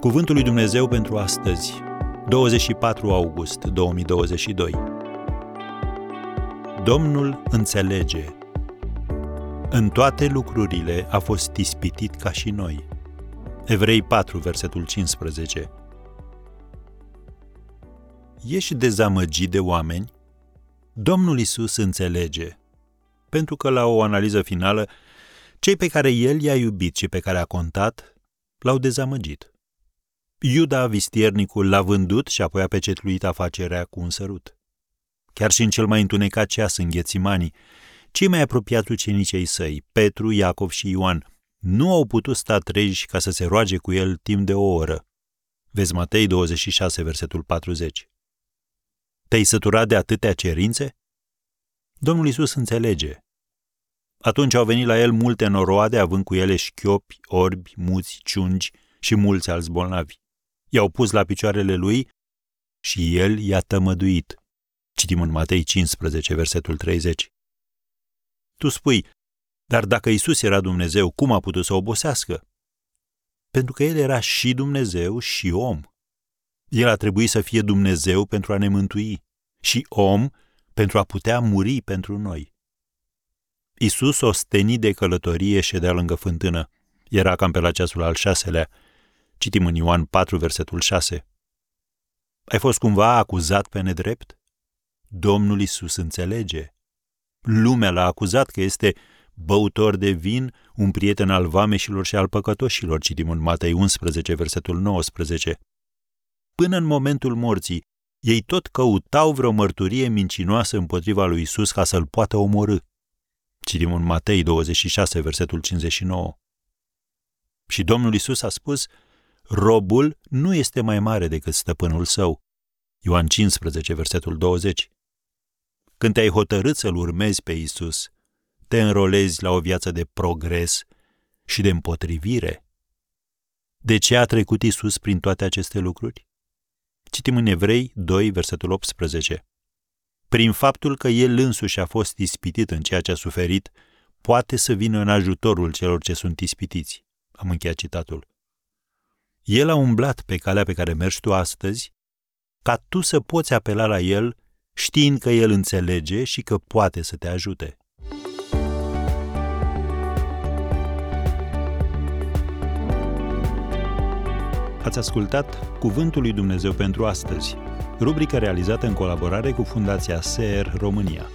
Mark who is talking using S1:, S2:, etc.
S1: Cuvântul lui Dumnezeu pentru astăzi, 24 august 2022. Domnul înțelege. În toate lucrurile a fost ispitit ca și noi. Evrei 4, versetul 15. Ești dezamăgit de oameni? Domnul Isus înțelege, pentru că la o analiză finală, cei pe care El i-a iubit și pe care a contat, l-au dezamăgit. Iuda, vistiernicul, l-a vândut și apoi a pecetluit afacerea cu un sărut. Chiar și în cel mai întunecat ceas în Ghețimanii, cei mai apropiați ucenicei săi, Petru, Iacov și Ioan, nu au putut sta treji ca să se roage cu el timp de o oră. Vezi Matei 26, versetul 40. Te-ai săturat de atâtea cerințe? Domnul Isus înțelege. Atunci au venit la el multe noroade, având cu ele șchiopi, orbi, muți, ciungi și mulți alți bolnavi. I-au pus la picioarele lui și el i-a tămăduit. Citim în Matei 15, versetul 30. Tu spui, dar dacă Isus era Dumnezeu, cum a putut să obosească? Pentru că El era și Dumnezeu și om. El a trebuit să fie Dumnezeu pentru a ne mântui și om pentru a putea muri pentru noi. Isus, ostenit de călătorie, ședea lângă fântână. Era cam pe la ceasul al șaselea. Citim în Ioan 4, versetul 6. Ai fost cumva acuzat pe nedrept? Domnul Isus înțelege. Lumea l-a acuzat că este băutor de vin, un prieten al vameșilor și al păcătoșilor, citim în Matei 11, versetul 19. Până în momentul morții, ei tot căutau vreo mărturie mincinoasă împotriva lui Isus ca să-l poată omorâ. Citim în Matei 26, versetul 59. Și Domnul Isus a spus, robul nu este mai mare decât stăpânul său. Ioan 15, versetul 20. Când te-ai hotărât să-L urmezi pe Isus, te înrolezi la o viață de progres și de împotrivire. De ce a trecut Isus prin toate aceste lucruri? Citim în Evrei 2, versetul 18. Prin faptul că El însuși a fost ispitit în ceea ce a suferit, poate să vină în ajutorul celor ce sunt ispitiți. Am încheiat citatul. El a umblat pe calea pe care mergi tu astăzi, ca tu să poți apela la El știind că El înțelege și că poate să te ajute. Ați ascultat Cuvântul lui Dumnezeu pentru astăzi, rubrica realizată în colaborare cu Fundația SER România.